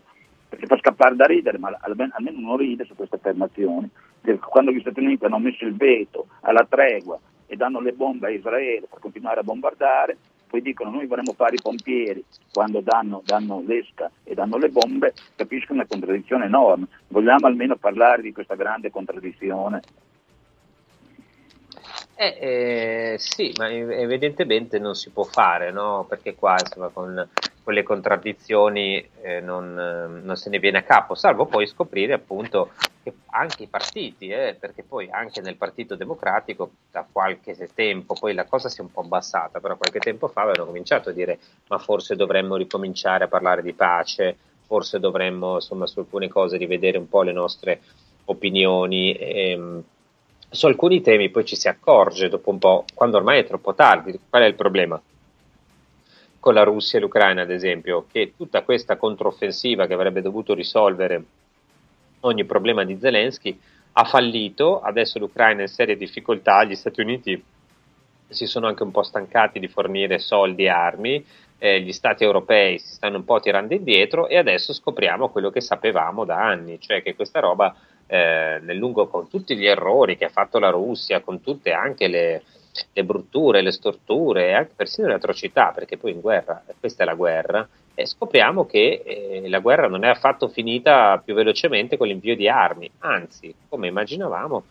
Perché fa scappare da ridere, ma almeno, almeno non ride su queste affermazioni. Quando gli Stati Uniti hanno messo il veto alla tregua e danno le bombe a Israele per continuare a bombardare, poi dicono noi vorremmo fare i pompieri, quando danno, danno l'esca e danno le bombe, capisco una contraddizione enorme. Vogliamo almeno parlare di questa grande contraddizione? Eh, eh, sì, ma ev- evidentemente non si può fare, no? Perché qua insomma, con, con le contraddizioni eh, non, non se ne viene a capo, salvo poi scoprire appunto che anche i partiti, eh, perché poi anche nel Partito Democratico da qualche tempo, poi la cosa si è un po' abbassata, però qualche tempo fa avevano cominciato a dire ma forse dovremmo ricominciare a parlare di pace, forse dovremmo insomma su alcune cose rivedere un po' le nostre opinioni. ehm, su alcuni temi poi ci si accorge dopo un po', quando ormai è troppo tardi. Qual è il problema? Con la Russia e l'Ucraina, ad esempio, che tutta questa controffensiva che avrebbe dovuto risolvere ogni problema di Zelensky ha fallito, adesso l'Ucraina è in serie difficoltà, gli Stati Uniti si sono anche un po' stancati di fornire soldi e armi, eh, gli stati europei si stanno un po' tirando indietro e adesso scopriamo quello che sapevamo da anni, cioè che questa roba eh, nel lungo, con tutti gli errori che ha fatto la Russia, con tutte anche le, le brutture, le storture anche persino le atrocità, perché poi in guerra, questa è la guerra, e scopriamo che eh, la guerra non è affatto finita più velocemente con l'invio di armi, anzi, come immaginavamo,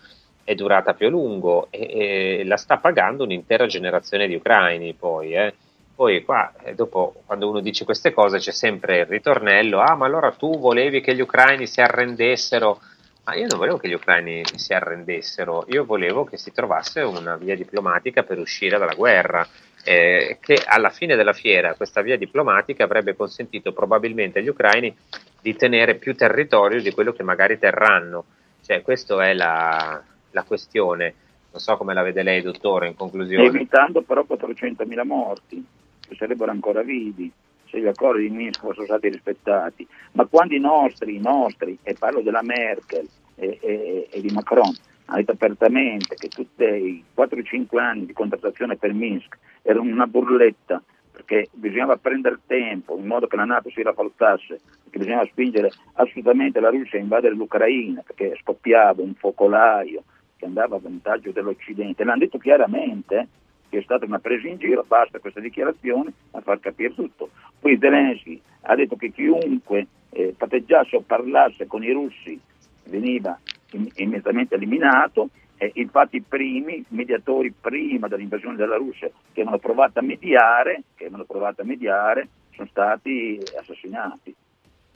è durata più a lungo e, e la sta pagando un'intera generazione di ucraini poi. eh. Poi qua, eh, dopo, quando uno dice queste cose, c'è sempre il ritornello, ah ma allora tu volevi che gli ucraini si arrendessero? Ma io non volevo che gli ucraini si arrendessero, io volevo che si trovasse una via diplomatica per uscire dalla guerra, eh, che alla fine della fiera questa via diplomatica avrebbe consentito probabilmente agli ucraini di tenere più territorio di quello che magari terranno. Cioè, questa è la, la questione. Non so come la vede lei, dottore, in conclusione. evitando però 400.000 morti, che sarebbero ancora vivi se gli accordi di Minsk fossero stati rispettati. Ma quando i nostri, i nostri, e parlo della Merkel e, e- e di Macron, hanno detto apertamente che tutti i 4-5 anni di contrattazione per Minsk erano una burletta, perché bisognava prendere tempo in modo che la Nato si rafforzasse, perché bisognava spingere assolutamente la Russia a invadere l'Ucraina, perché scoppiava un focolaio che andava a vantaggio dell'Occidente. L'hanno detto chiaramente, che è stata una presa in giro, basta questa dichiarazione a far capire tutto. Poi Zelensky ha detto che chiunque eh, patteggiasse o parlasse con i russi veniva im- immediatamente eliminato E infatti i primi mediatori prima dell'invasione della Russia che avevano provato a mediare, che avevano provato a mediare sono stati assassinati.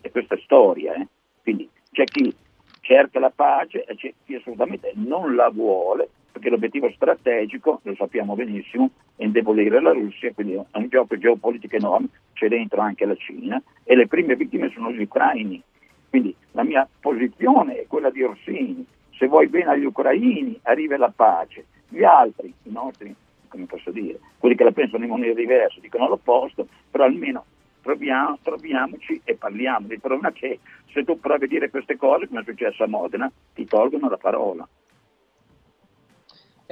E questa è storia. eh. Quindi c'è chi cerca la pace e c'è chi assolutamente non la vuole, perché l'obiettivo strategico, lo sappiamo benissimo, è indebolire la Russia, quindi è un gioco geopolitico enorme, c'è dentro anche la Cina e le prime vittime sono gli ucraini. Quindi la mia posizione è quella di Orsini, se vuoi bene agli ucraini arriva la pace, gli altri, i nostri, come posso dire, quelli che la pensano in maniera diversa, dicono l'opposto, però almeno troviamo, troviamoci e parliamo. Il problema è che se tu provi a dire queste cose, come è successo a Modena, ti tolgono la parola.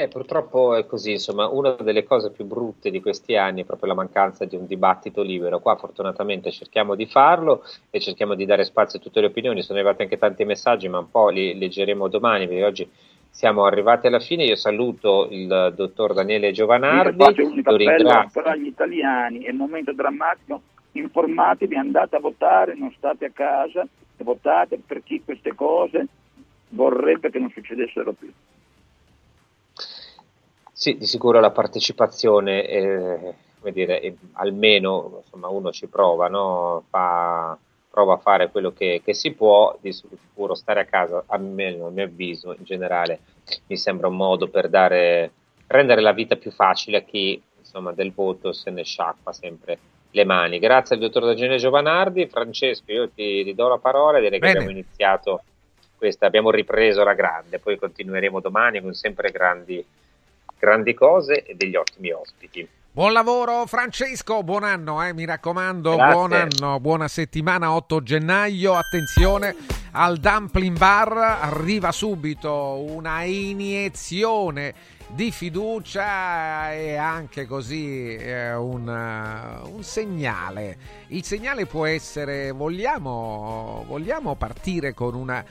Eh, purtroppo è così, insomma, una delle cose più brutte di questi anni è proprio la mancanza di un dibattito libero. Qua fortunatamente cerchiamo di farlo e cerchiamo di dare spazio a tutte le opinioni. Sono arrivati anche tanti messaggi, ma un po' li leggeremo domani, perché oggi siamo arrivati alla fine. Io saluto il dottor Daniele Giovanardi, Faccio un lo appello però agli italiani, è il momento drammatico, informatevi, andate a votare, non state a casa, votate per chi queste cose vorrebbe che non succedessero più. Sì, di sicuro la partecipazione, eh, come dire, eh, almeno insomma, uno ci prova, no? Fa- prova a fare quello che, che si può, di sicuro stare a casa, almeno a mio avviso, in generale, mi sembra un modo per dare, rendere la vita più facile a chi insomma, del voto se ne sciacqua sempre le mani. Grazie al dottor Daniele Giovanardi. Francesco, io ti, ti do la parola, direi che Bene. abbiamo iniziato questa, abbiamo ripreso la grande, poi continueremo domani con sempre grandi grandi cose e degli ottimi ospiti. Buon lavoro Francesco, buon anno, eh, mi raccomando, Grazie. buon anno, buona settimana 8 gennaio, attenzione al Dumpling Bar, arriva subito una iniezione di fiducia e anche così eh, un, eh, un segnale. Il segnale può essere, vogliamo, vogliamo partire con una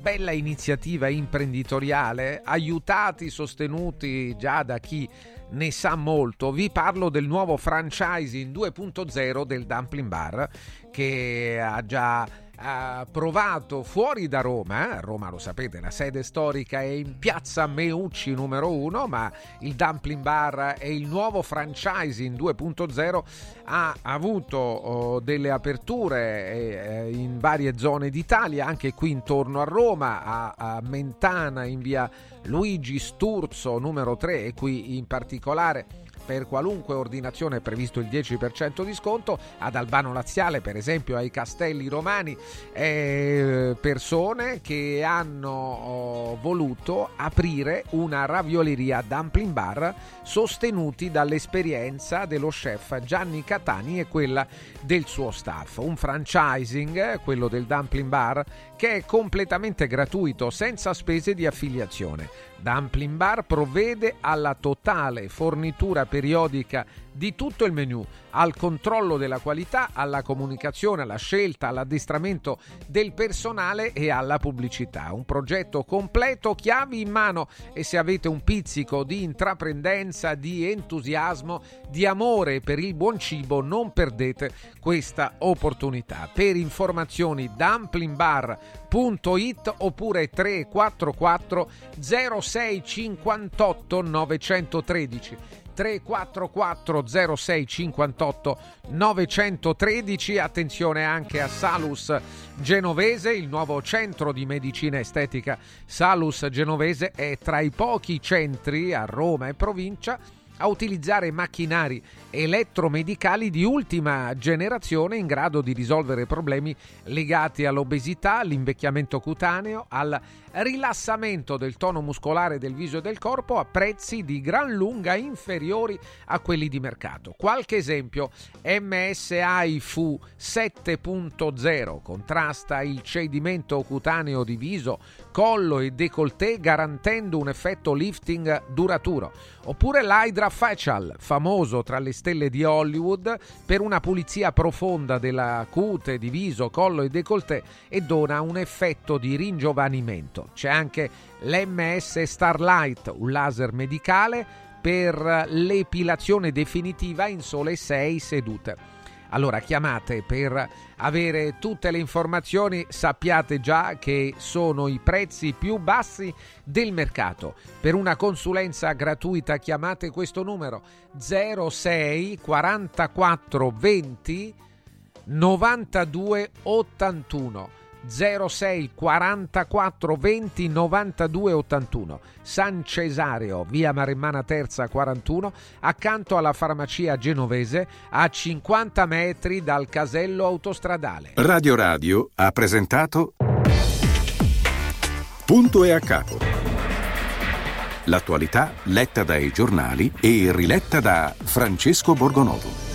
bella iniziativa imprenditoriale, aiutati, sostenuti già da chi ne sa molto. Vi parlo del nuovo franchising 2.0 del Dumpling Bar che ha già ha provato fuori da Roma, eh? Roma lo sapete, la sede storica è in piazza Meucci numero 1, ma il Dumpling Bar è il nuovo franchising 2.0, ha avuto oh, delle aperture eh, in varie zone d'Italia, anche qui intorno a Roma, a Mentana in via Luigi Sturzo numero 3 e qui in particolare per qualunque ordinazione è previsto il 10% di sconto, ad Albano Laziale per esempio ai Castelli Romani, eh, persone che hanno oh, voluto aprire una ravioleria dumpling bar sostenuti dall'esperienza dello chef Gianni Catani e quella del suo staff. Un franchising, eh, quello del dumpling bar, che è completamente gratuito senza spese di affiliazione. Dumpling Bar provvede alla totale fornitura periodica di tutto il menu, al controllo della qualità, alla comunicazione, alla scelta, all'addestramento del personale e alla pubblicità. Un progetto completo, chiavi in mano e se avete un pizzico di intraprendenza, di entusiasmo, di amore per il buon cibo, non perdete questa opportunità. Per informazioni dumplingbar.it oppure 344 0658 913 344 06 58 913 attenzione anche a Salus Genovese il nuovo centro di medicina estetica. Salus Genovese è tra i pochi centri a Roma e provincia a utilizzare macchinari elettromedicali di ultima generazione in grado di risolvere problemi legati all'obesità, all'invecchiamento cutaneo, al rilassamento del tono muscolare del viso e del corpo a prezzi di gran lunga inferiori a quelli di mercato. Qualche esempio, MSI Fu 7.0 contrasta il cedimento cutaneo di viso, collo e décolleté garantendo un effetto lifting duraturo. Oppure l'Hydra Facial, famoso tra le stelle di Hollywood per una pulizia profonda della cute di viso, collo e décolleté e dona un effetto di ringiovanimento. C'è anche l'MS Starlight, un laser medicale per l'epilazione definitiva in sole 6 sedute. Allora chiamate per avere tutte le informazioni, sappiate già che sono i prezzi più bassi del mercato. Per una consulenza gratuita chiamate questo numero 06 44 20 92 81 06 44 20 92 81 San Cesario, via Maremmana Terza 41, accanto alla farmacia genovese, a 50 metri dal casello autostradale. Radio Radio ha presentato Punto e a capo. L'attualità letta dai giornali e riletta da Francesco Borgonovo.